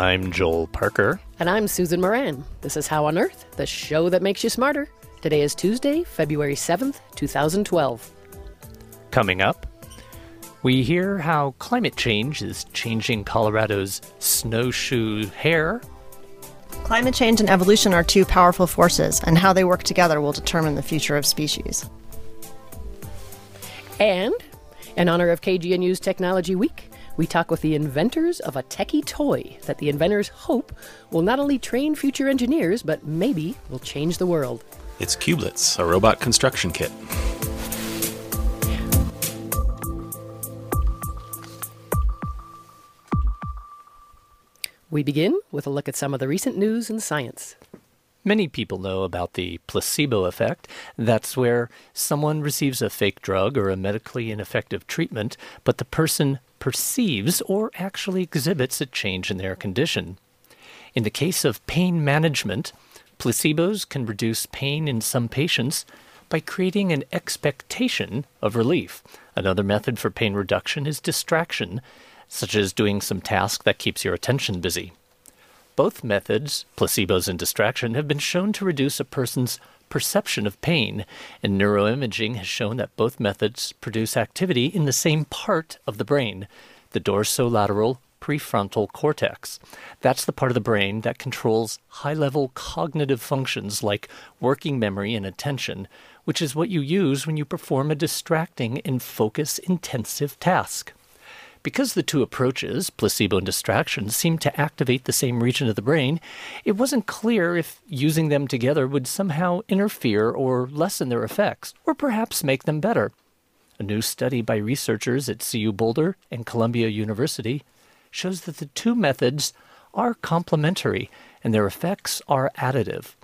I'm Joel Parker. And I'm Susan Moran. This is How on Earth, the show that makes you smarter. Today is Tuesday, February 7th, 2012. Coming up, we hear how climate change is changing Colorado's snowshoe hare. Climate change and evolution are two powerful forces, and how they work together will determine the future of species. And, in honor of KGNU's Technology Week, we talk with the inventors of a techie toy that the inventors hope will not only train future engineers, but maybe will change the world. It's Cubelets, a robot construction kit. We begin with a look at some of the recent news in science. Many people know about the placebo effect. That's where someone receives a fake drug or a medically ineffective treatment, but the person perceives or actually exhibits a change in their condition. In the case of pain management, placebos can reduce pain in some patients by creating an expectation of relief. Another method for pain reduction is distraction, such as doing some task that keeps your attention busy. Both methods, placebos and distraction, have been shown to reduce a person's perception of pain, and neuroimaging has shown that both methods produce activity in the same part of the brain, the dorsolateral prefrontal cortex. That's the part of the brain that controls high level cognitive functions like working memory and attention, which is what you use when you perform a distracting and focus intensive task. Because the two approaches, placebo and distraction, seem to activate the same region of the brain, it wasn't clear if using them together would somehow interfere or lessen their effects, or perhaps make them better. A new study by researchers at CU Boulder and Columbia University shows that the two methods are complementary and their effects are additive.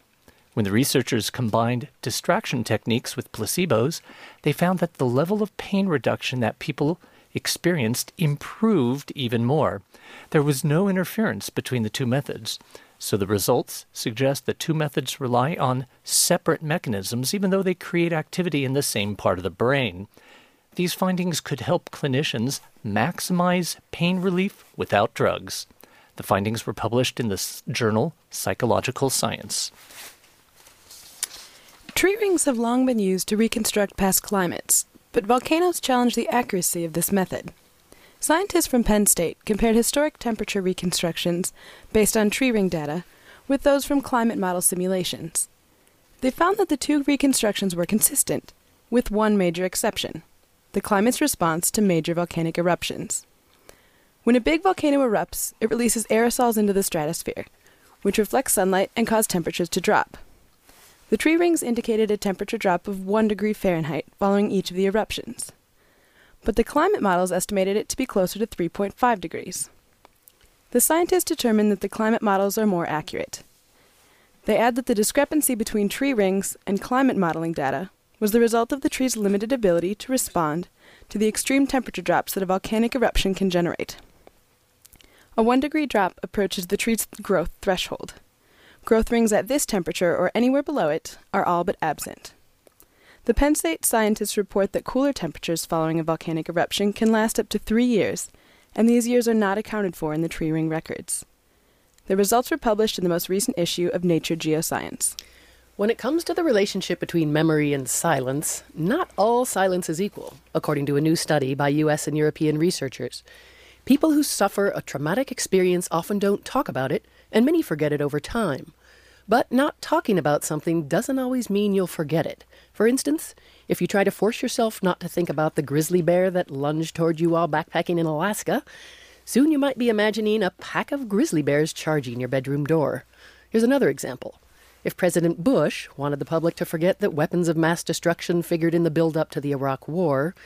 When the researchers combined distraction techniques with placebos, they found that the level of pain reduction that people experienced improved even more. There was no interference between the two methods. So the results suggest that two methods rely on separate mechanisms, even though they create activity in the same part of the brain. These findings could help clinicians maximize pain relief without drugs. The findings were published in the journal Psychological Science. Tree rings have long been used to reconstruct past climates, but volcanoes challenge the accuracy of this method. Scientists from Penn State compared historic temperature reconstructions based on tree ring data with those from climate model simulations. They found that the two reconstructions were consistent, with one major exception the climate's response to major volcanic eruptions. When a big volcano erupts, it releases aerosols into the stratosphere, which reflect sunlight and cause temperatures to drop. The tree rings indicated a temperature drop of 1 degree Fahrenheit following each of the eruptions. But the climate models estimated it to be closer to 3.5 degrees. The scientists determined that the climate models are more accurate. They add that the discrepancy between tree rings and climate modeling data was the result of the tree's limited ability to respond to the extreme temperature drops that a volcanic eruption can generate. A 1 degree drop approaches the tree's growth threshold. Growth rings at this temperature or anywhere below it are all but absent. The Penn State scientists report that cooler temperatures following a volcanic eruption can last up to three years, and these years are not accounted for in the tree ring records. The results were published in the most recent issue of Nature Geoscience. When it comes to the relationship between memory and silence, not all silence is equal, according to a new study by US and European researchers. People who suffer a traumatic experience often don't talk about it, and many forget it over time. But not talking about something doesn't always mean you'll forget it. For instance, if you try to force yourself not to think about the grizzly bear that lunged toward you while backpacking in Alaska, soon you might be imagining a pack of grizzly bears charging your bedroom door. Here's another example. If President Bush wanted the public to forget that weapons of mass destruction figured in the build up to the Iraq War,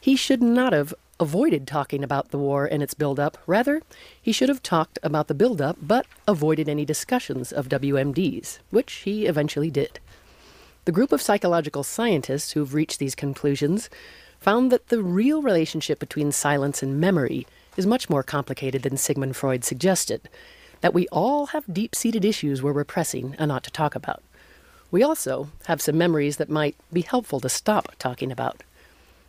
he should not have avoided talking about the war and its build up. Rather, he should have talked about the build up but avoided any discussions of WMDs, which he eventually did. The group of psychological scientists who've reached these conclusions found that the real relationship between silence and memory is much more complicated than Sigmund Freud suggested that we all have deep seated issues we're repressing and not to talk about. We also have some memories that might be helpful to stop talking about.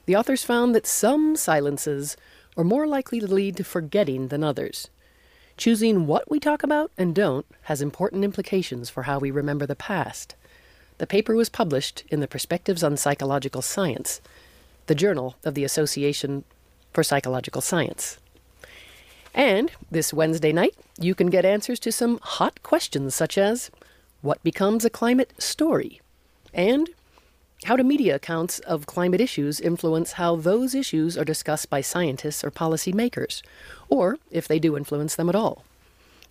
The authors found that some silences are more likely to lead to forgetting than others. Choosing what we talk about and don't has important implications for how we remember the past. The paper was published in the Perspectives on Psychological Science, the journal of the Association for Psychological Science. And this Wednesday night, you can get answers to some hot questions such as what becomes a climate story? And how do media accounts of climate issues influence how those issues are discussed by scientists or policymakers, or if they do influence them at all?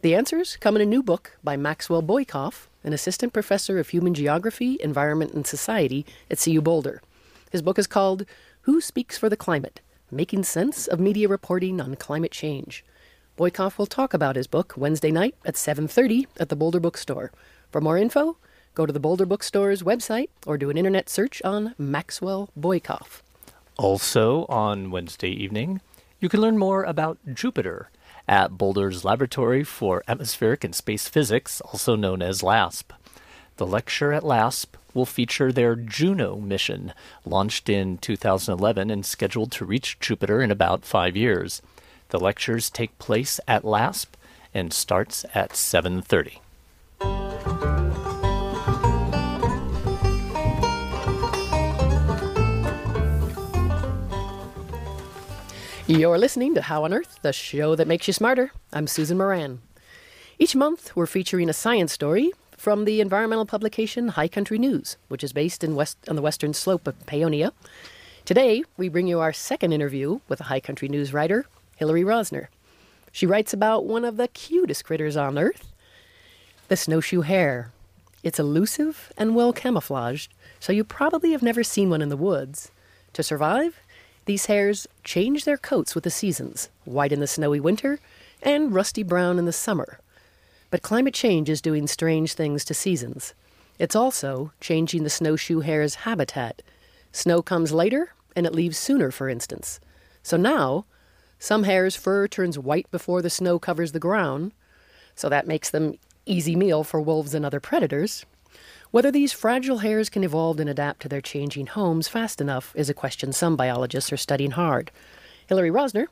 The answers come in a new book by Maxwell Boykoff, an assistant professor of human geography, environment, and society at CU Boulder. His book is called Who Speaks for the Climate? Making Sense of Media Reporting on Climate Change. Boykoff will talk about his book Wednesday night at 7:30 at the Boulder Bookstore. For more info, go to the Boulder Bookstore's website or do an internet search on Maxwell Boykoff. Also, on Wednesday evening, you can learn more about Jupiter at Boulder's Laboratory for Atmospheric and Space Physics, also known as LASP. The lecture at LASP will feature their Juno mission, launched in 2011 and scheduled to reach Jupiter in about five years. The lectures take place at LASP and starts at 7:30. You're listening to How on Earth, the show that makes you smarter. I'm Susan Moran. Each month, we're featuring a science story from the environmental publication High Country News, which is based in west on the western slope of Paonia. Today, we bring you our second interview with a High Country News writer, Hillary Rosner. She writes about one of the cutest critters on Earth, the snowshoe hare. It's elusive and well camouflaged, so you probably have never seen one in the woods. To survive, these hares change their coats with the seasons, white in the snowy winter and rusty brown in the summer. But climate change is doing strange things to seasons. It's also changing the snowshoe hare's habitat. Snow comes later and it leaves sooner, for instance. So now, some hares' fur turns white before the snow covers the ground, so that makes them easy meal for wolves and other predators. Whether these fragile hares can evolve and adapt to their changing homes fast enough is a question some biologists are studying hard. Hillary Rosner,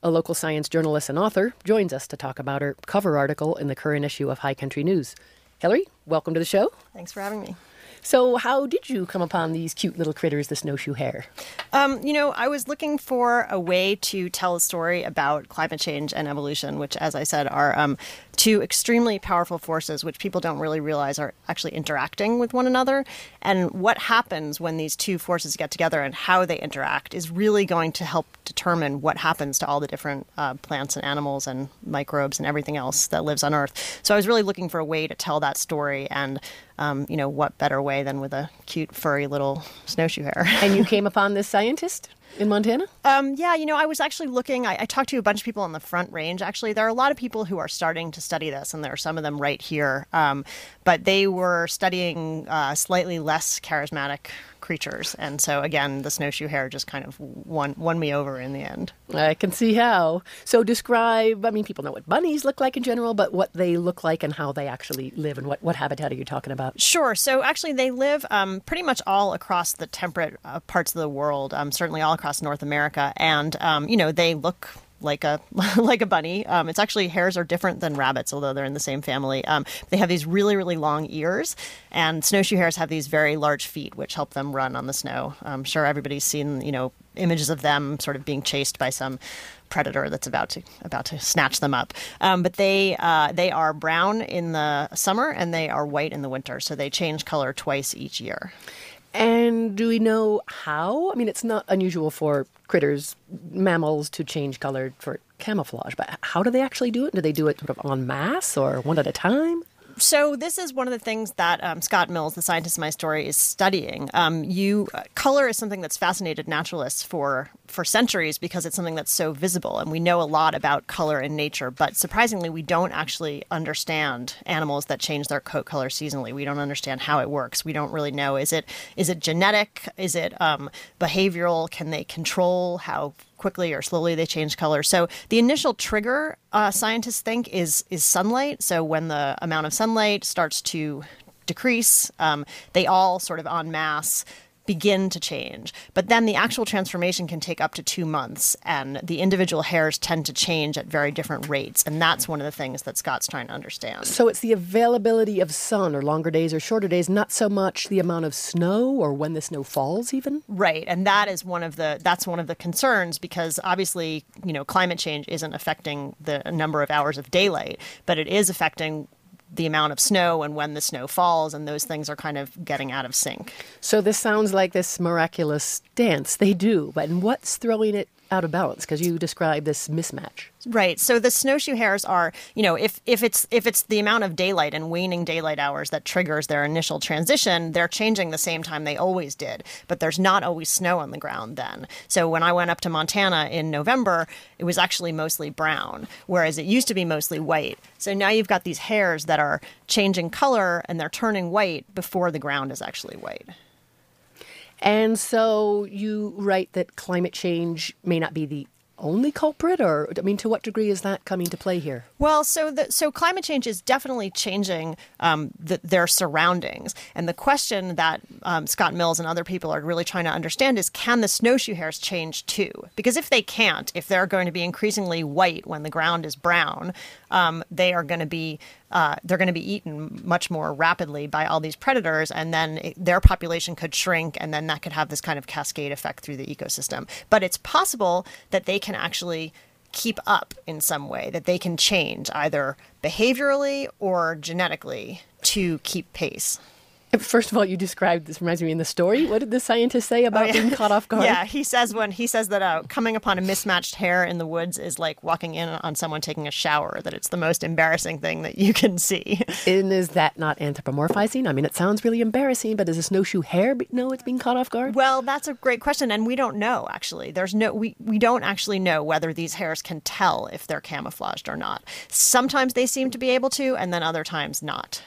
a local science journalist and author, joins us to talk about her cover article in the current issue of High Country News. Hillary, welcome to the show. Thanks for having me. So, how did you come upon these cute little critters, the snowshoe hare? Um, you know, I was looking for a way to tell a story about climate change and evolution, which, as I said, are um, two extremely powerful forces, which people don't really realize are actually interacting with one another. And what happens when these two forces get together and how they interact is really going to help determine what happens to all the different uh, plants and animals and microbes and everything else that lives on Earth. So I was really looking for a way to tell that story and um, you know, what better way than with a cute, furry little snowshoe hare? and you came upon this scientist? In Montana? Um, yeah, you know, I was actually looking. I, I, talked to a bunch of people on the Front Range. Actually, there are a lot of people who are starting to study this, and there are some of them right here. Um, but they were studying uh, slightly less charismatic creatures. And so again, the snowshoe hare just kind of won won me over in the end. I can see how. So describe. I mean, people know what bunnies look like in general, but what they look like and how they actually live, and what what habitat are you talking about? Sure. So actually, they live um, pretty much all across the temperate uh, parts of the world. Um, certainly all across North America, and um, you know they look like a like a bunny. Um, it's actually hares are different than rabbits, although they're in the same family. Um, they have these really really long ears, and snowshoe hares have these very large feet, which help them run on the snow. I'm sure everybody's seen you know images of them sort of being chased by some predator that's about to about to snatch them up. Um, but they uh, they are brown in the summer and they are white in the winter, so they change color twice each year. And do we know how? I mean, it's not unusual for critters, mammals, to change color for camouflage, but how do they actually do it? Do they do it sort of en masse or one at a time? So this is one of the things that um, Scott Mills, the scientist in my story, is studying. Um, you uh, color is something that's fascinated naturalists for for centuries because it's something that's so visible, and we know a lot about color in nature. But surprisingly, we don't actually understand animals that change their coat color seasonally. We don't understand how it works. We don't really know is it is it genetic? Is it um, behavioral? Can they control how quickly or slowly they change color. So the initial trigger, uh, scientists think, is is sunlight. So when the amount of sunlight starts to decrease, um, they all sort of en masse begin to change. But then the actual transformation can take up to two months, and the individual hairs tend to change at very different rates. And that's one of the things that Scott's trying to understand. So it's the availability of sun or longer days or shorter days, not so much the amount of snow or when the snow falls even? Right, and that is one of the that's one of the concerns because obviously, you know, climate change isn't affecting the number of hours of daylight, but it is affecting the amount of snow and when the snow falls, and those things are kind of getting out of sync. So this sounds like this miraculous dance. They do, but what's throwing it out of balance? Because you describe this mismatch. Right. So the snowshoe hares are, you know, if if it's if it's the amount of daylight and waning daylight hours that triggers their initial transition, they're changing the same time they always did. But there's not always snow on the ground then. So when I went up to Montana in November, it was actually mostly brown, whereas it used to be mostly white. So now you've got these hares that are changing color and they're turning white before the ground is actually white. And so you write that climate change may not be the only culprit, or I mean, to what degree is that coming to play here? Well, so the, so climate change is definitely changing um, the, their surroundings, and the question that um, Scott Mills and other people are really trying to understand is: Can the snowshoe hares change too? Because if they can't, if they're going to be increasingly white when the ground is brown, um, they are going to be uh, they're going to be eaten much more rapidly by all these predators, and then it, their population could shrink, and then that could have this kind of cascade effect through the ecosystem. But it's possible that they can actually keep up in some way, that they can change either behaviorally or genetically to keep pace. First of all, you described this reminds me in the story. What did the scientist say about Oh, yeah. being caught off guard? Yeah, he says when he says that uh, coming upon a mismatched hare in the woods is like walking in on someone taking a shower. That it's the most embarrassing thing that you can see. And is that not anthropomorphizing? I mean, it sounds really embarrassing, but is a snowshoe be- know it's being caught off guard? Well, that's a great question, and we don't know actually. There's no we we don't actually know whether these hares can tell if they're camouflaged or not. Sometimes they seem to be able to, and then other times not.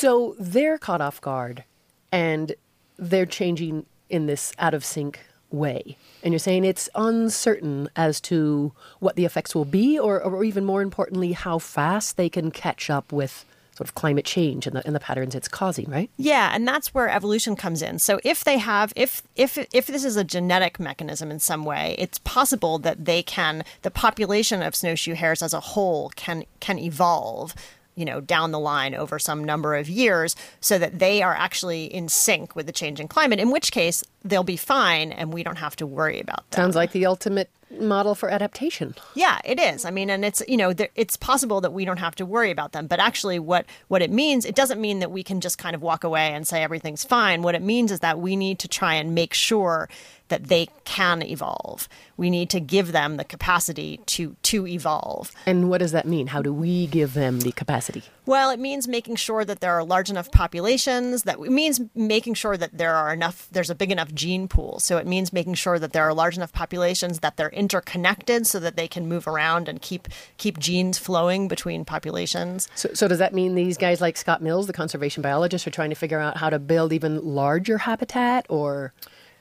So they're caught off guard and they're changing in this out of sync way. And you're saying it's uncertain as to what the effects will be, or, or even more importantly, how fast they can catch up with sort of climate change and the, and the patterns it's causing, right? Yeah, and that's where evolution comes in. So if they have if if if this is a genetic mechanism in some way, it's possible that they can the population of snowshoe hares as a whole can can evolve you know down the line over some number of years so that they are actually in sync with the changing climate in which case they'll be fine and we don't have to worry about them. Sounds like the ultimate model for adaptation. Yeah, it is. I mean, and it's you know, there, it's possible that we don't have to worry about them. But actually, what what it means, it doesn't mean that we can just kind of walk away and say everything's fine. What it means is that we need to try and make sure that they can evolve. We need to give them the capacity to to evolve. And what does that mean? How do we give them the capacity? Well, it means making sure that there are large enough populations. That means making sure that there are enough. There's a big enough gene pool. So it means making sure that there are large enough populations that they're interconnected, so that they can move around and keep keep genes flowing between populations. So, so does that mean these guys like Scott Mills, the conservation biologist, are trying to figure out how to build even larger habitat or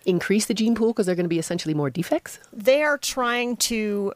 increase the gene pool because they're going to be essentially more defects? They are trying to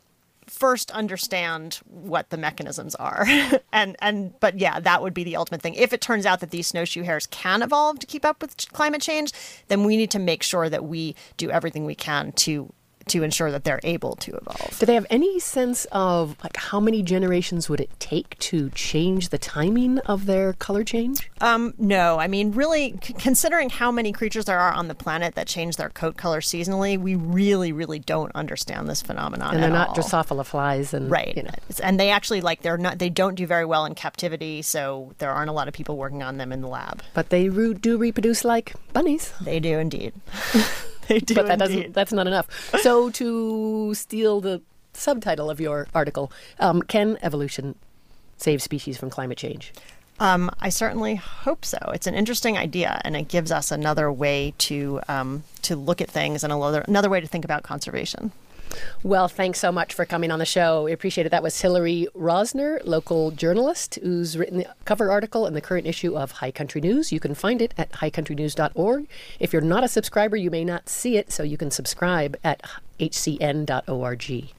first understand what the mechanisms are. And and but yeah that would be the ultimate thing. If it turns out that these snowshoe hares can evolve to keep up with climate change then we need to make sure that we do everything we can to to ensure that they're able to evolve Do they have any sense of like how many generations would it take to change the timing of their color change? Um, no, I mean, really, c- considering how many creatures there are on the planet that change their coat color seasonally, we really, really don't understand this phenomenon. And they're not all. Drosophila flies, and Right. You know. And they actually like they're not they don't do very well in captivity, so there aren't a lot of people working on them in the lab. But they re- do reproduce like bunnies. They do indeed. they do but that indeed. doesn't that's not enough so to steal the subtitle of your article um, can evolution save species from climate change Um, I certainly hope so. It's an interesting idea, and it gives us another way to um, to look at things and another another way to think about conservation. Well thanks so much for coming on the show. We appreciate it. That was hillary rosner local journalist who's written the cover article in the current issue of high country news. You can find it at highcountrynews.org if you're not a subscriber you may not see it so you can subscribe at hcn.org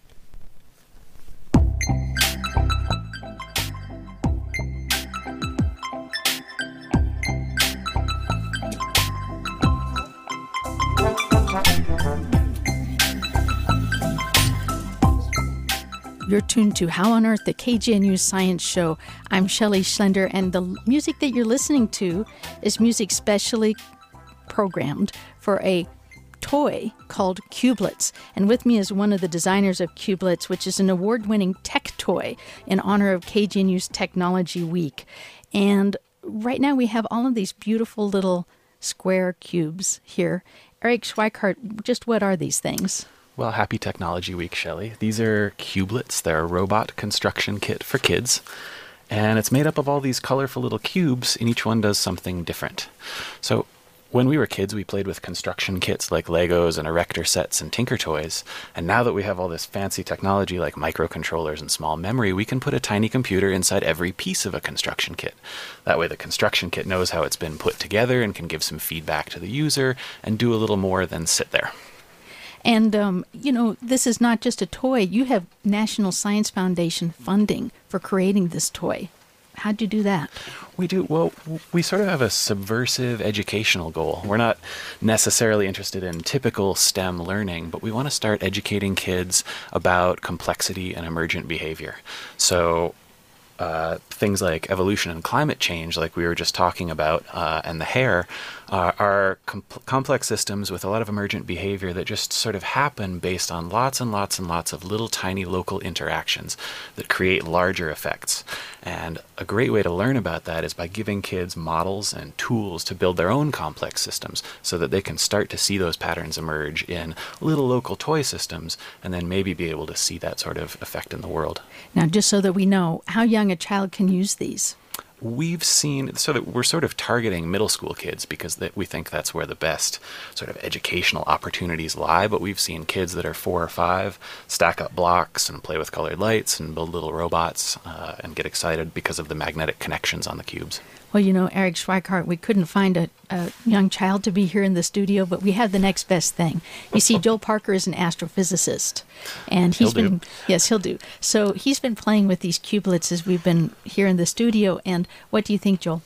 You're tuned to How on Earth, the KGNU Science Show. I'm Shelley Schlender, and the music that you're listening to is music specially programmed for a toy called Cubelets. And with me is one of the designers of Cubelets, which is an award winning tech toy in honor of KGNU's Technology Week. And right now we have all of these beautiful little square cubes here. Eric Schweikardt, just what are these things? Well, happy Technology Week, Shelley. These are Cubelets. They're a robot construction kit for kids. And it's made up of all these colorful little cubes, and each one does something different. So, when we were kids, we played with construction kits like Legos and Erector sets and Tinker Toys. And now that we have all this fancy technology like microcontrollers and small memory, we can put a tiny computer inside every piece of a construction kit. That way, the construction kit knows how it's been put together and can give some feedback to the user and do a little more than sit there. And, um, you know, this is not just a toy. You have National Science Foundation funding for creating this toy. How'd you do that? We do. Well, we sort of have a subversive educational goal. We're not necessarily interested in typical STEM learning, but we want to start educating kids about complexity and emergent behavior. So, uh, things like evolution and climate change, like we were just talking about, uh, and the hare, uh, are com- complex systems with a lot of emergent behavior that just sort of happen based on lots and lots and lots of little tiny local interactions that create larger effects. And a great way to learn about that is by giving kids models and tools to build their own complex systems so that they can start to see those patterns emerge in little local toy systems and then maybe be able to see that sort of effect in the world. Now, just so that we know, how young a child can use these? We've seen so that we're sort of targeting middle school kids because that we think that's where the best sort of educational opportunities lie but we've seen kids that are four or five stack up blocks and play with colored lights and build little robots uh, and get excited because of the magnetic connections on the cubes well, you know, Eric Schweikardt, we couldn't find a, a, young child to be here in the studio, but we have the next best thing. You see, Joel Parker is an astrophysicist, and he's he'll been do. yes, he'll do. So he's been playing with these cubelets as we've been here in the studio. And what do you think, Joel?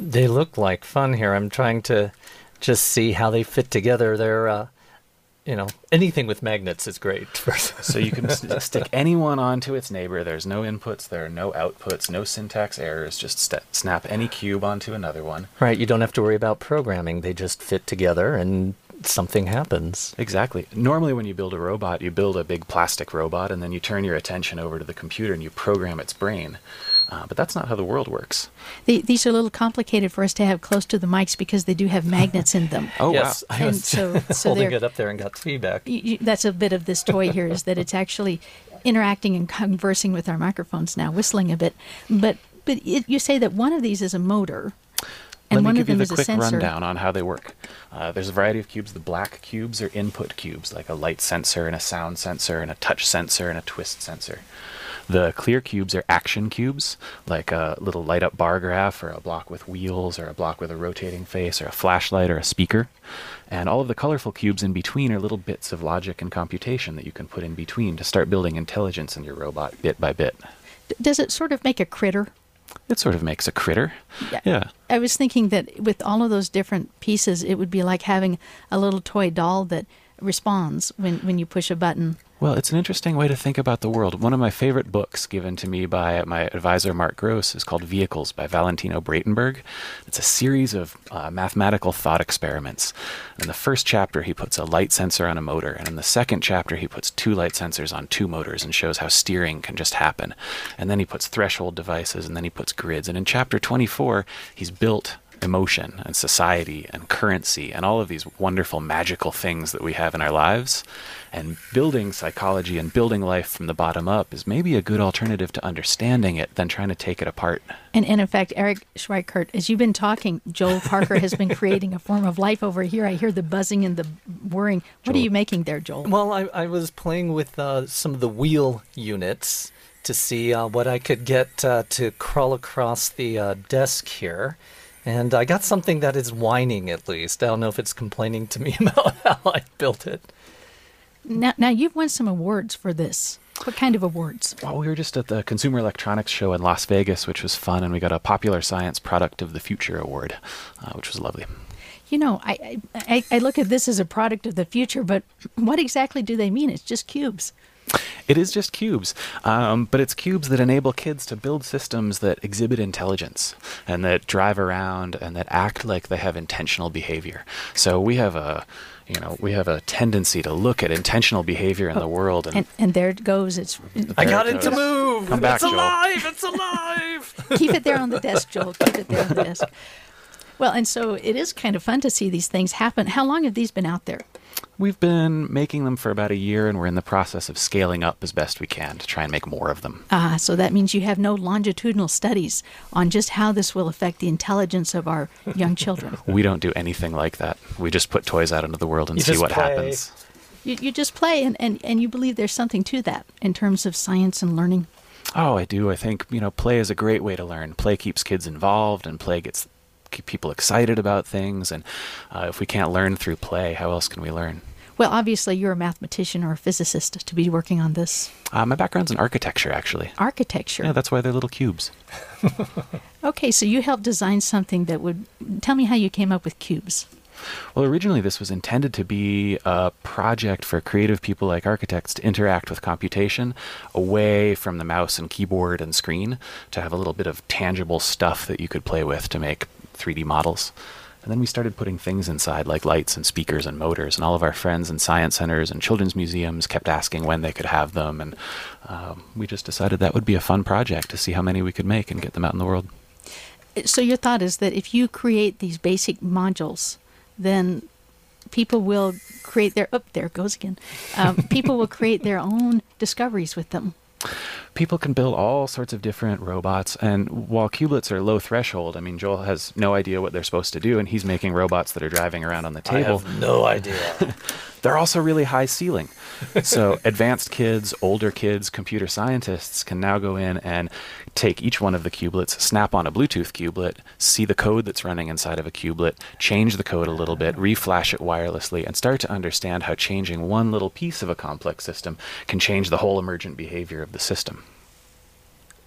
They look like fun here. I'm trying to just see how they fit together. They're uh, you know, anything with magnets is great. so you can st- stick anyone onto its neighbor. There's no inputs, there are no outputs, no syntax errors. Just st- snap any cube onto another one. Right. You don't have to worry about programming. They just fit together and something happens. Exactly. Normally, when you build a robot, you build a big plastic robot and then you turn your attention over to the computer and you program its brain. Uh, but that's not how the world works. The, these are a little complicated for us to have close to the mics because they do have magnets in them. oh, yes, wow. I was And so- so holding they're- it up there and got feedback. You- you- that's a bit of this toy here is that it's actually interacting and conversing with our microphones now, whistling a bit. But but it, you say that one of these is a motor, and Let one me of give you them the is a quick sensor. rundown on how they work. Uh, there's a variety of cubes. The black cubes are input cubes, like a light sensor and a sound sensor and a touch sensor and a twist sensor. The clear cubes are action cubes, like a little light up bar graph or a block with wheels or a block with a rotating face or a flashlight or a speaker. And all of the colorful cubes in between are little bits of logic and computation that you can put in between to start building intelligence in your robot bit by bit. Does it sort of make a critter? It sort of makes a critter. Yeah. Yeah. I was thinking that with all of those different pieces, it would be like having a little toy doll that responds when, when you push a button. Well, it's an interesting way to think about the world. One of my favorite books given to me by my advisor, Mark Gross, is called Vehicles by Valentino Braitenberg. It's a series of uh, mathematical thought experiments. In the first chapter, he puts a light sensor on a motor, and in the second chapter, he puts two light sensors on two motors and shows how steering can just happen. And then he puts threshold devices, and then he puts grids. And in chapter 24, he's built emotion and society and currency and all of these wonderful magical things that we have in our lives. And building psychology and building life from the bottom up is maybe a good alternative to understanding it than trying to take it apart. And, and in fact, Eric Schweikardt, as you've been talking, Joel Parker has been creating a form of life over here. I hear the buzzing and the whirring. What are you making there, Joel? Well, I, I was playing with uh, some of the wheel units to see uh, what I could get uh, to crawl across the uh, desk here. And I got something that is whining at least. I don't know if it's complaining to me about how I built it. Now, now you've won some awards for this. What kind of awards? Well, we were just at the Consumer Electronics Show in Las Vegas, which was fun, and we got a Popular Science Product of the Future award, uh, which was lovely. You know, I, I I look at this as a product of the future, but what exactly do they mean? It's just cubes. It is just cubes, um, but it's cubes that enable kids to build systems that exhibit intelligence and that drive around and that act like they have intentional behavior. So we have a, you know, we have a tendency to look at intentional behavior in the world and. And and there it goes. It's I got it to move. Come back, it's Joel. alive. It's alive. keep it there on the desk, Joel. Keep it there on the desk. Well, and so it is kind of fun to see these things happen. How long have these been out there? We've been making them for about a year, and we're in the process of scaling up as best we can to try and make more of them. Ah, so that means you have no longitudinal studies on just how this will affect the intelligence of our young children. We don't do anything like that. We just put toys out into the world and You see what play. happens. You, you just play, and, and, and you believe there's something to that in terms of science and learning. Oh, I do. I think you know, play is a great way to learn. Play keeps kids involved, and play gets keep people excited about things. And uh, if we can't learn through play, how else can we learn? Well, obviously, you're a mathematician or a physicist to be working on this Uh, my background's in architecture, actually. architecture. Yeah, that's why they're little cubes. okay, so you helped design something that would tell me how you came up with cubes. Well, originally this was intended to be a project for creative people like architects to interact with computation away from the mouse and keyboard and screen to have a little bit of tangible stuff that you could play with to make 3D models. And then we started putting things inside like lights and speakers and motors, and all of our friends in science centers and children's museums kept asking when they could have them, and um, we just decided that would be a fun project to see how many we could make and get them out in the world. So your thought is that if you create these basic modules, then people will create their. Oh, there goes again. Um, people will create their own discoveries with them. People can build all sorts of different robots and while cubelets are low threshold i mean joel has no idea what they're supposed to do and he's making robots that are driving around on the I table have no idea. they're also really high ceiling so advanced kids older kids computer scientists can now go in and take each one of the cubelets snap on a bluetooth cubelet, see the code that's running inside of a cubelet, change the code a little bit reflash it wirelessly and start to understand how changing one little piece of a complex system can change the whole emergent behavior of the system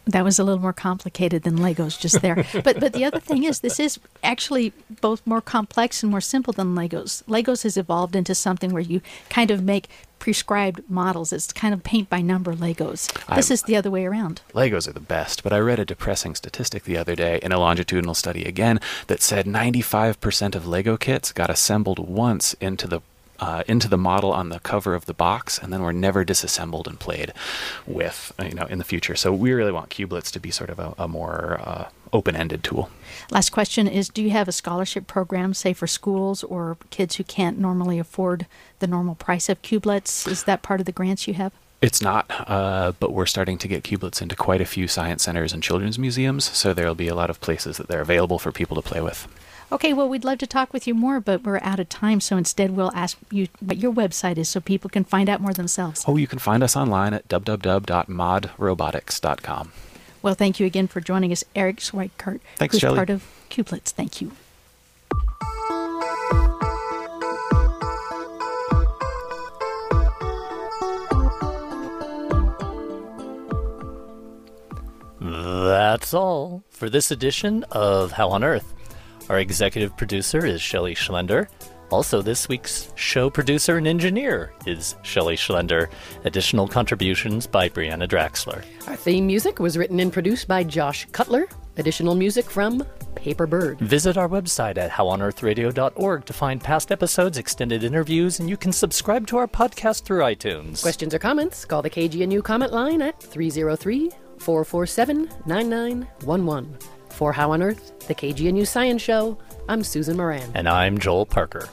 That was a little more complicated than Legos just there. but but the other thing is this is actually both more complex and more simple than Legos. Legos has evolved into something where you kind of make prescribed models. It's kind of paint by number Legos. This I'm- is the other way around. Legos are the best, but I read a depressing statistic the other day in a longitudinal study again that said 95% of Lego kits got assembled once into the uh, into the model on the cover of the box, and then were never disassembled and played with, you know, in the future. So we really want cubelets to be sort of a, a more uh, open-ended tool. Last question is do you have a scholarship program say for schools or kids who can't normally afford the normal price of cubelets? Is that part of the grants you have? It's not, uh, but we're starting to get cubelets into quite a few science centers and children's museums, so there'll be a lot of places that they're available for people to play with. Okay, well, we'd love to talk with you more, but we're out of time, so instead we'll ask you what your website is so people can find out more themselves. Oh, you can find us online at www.modrobotics.com. Well, thank you again for joining us, Eric Schweikardt, Thanks, who's Shelley. part of Cubelets. Thank you. That's all for this edition of How on Earth. Our executive producer is Shelley Schlender. Also, this week's show producer and engineer is Shelley Schlender. Additional contributions by Breanna Draxler. Our theme music was written and produced by Josh Cutler. Additional music from Paper Bird. Visit our website at howonearthradio.org to find past episodes, extended interviews, and you can subscribe to our podcast through iTunes. Questions or comments? Call the KGNU comment line at 303 447 9911. For How on Earth, the KGNU Science Show, I'm Susan Moran. And I'm Joel Parker.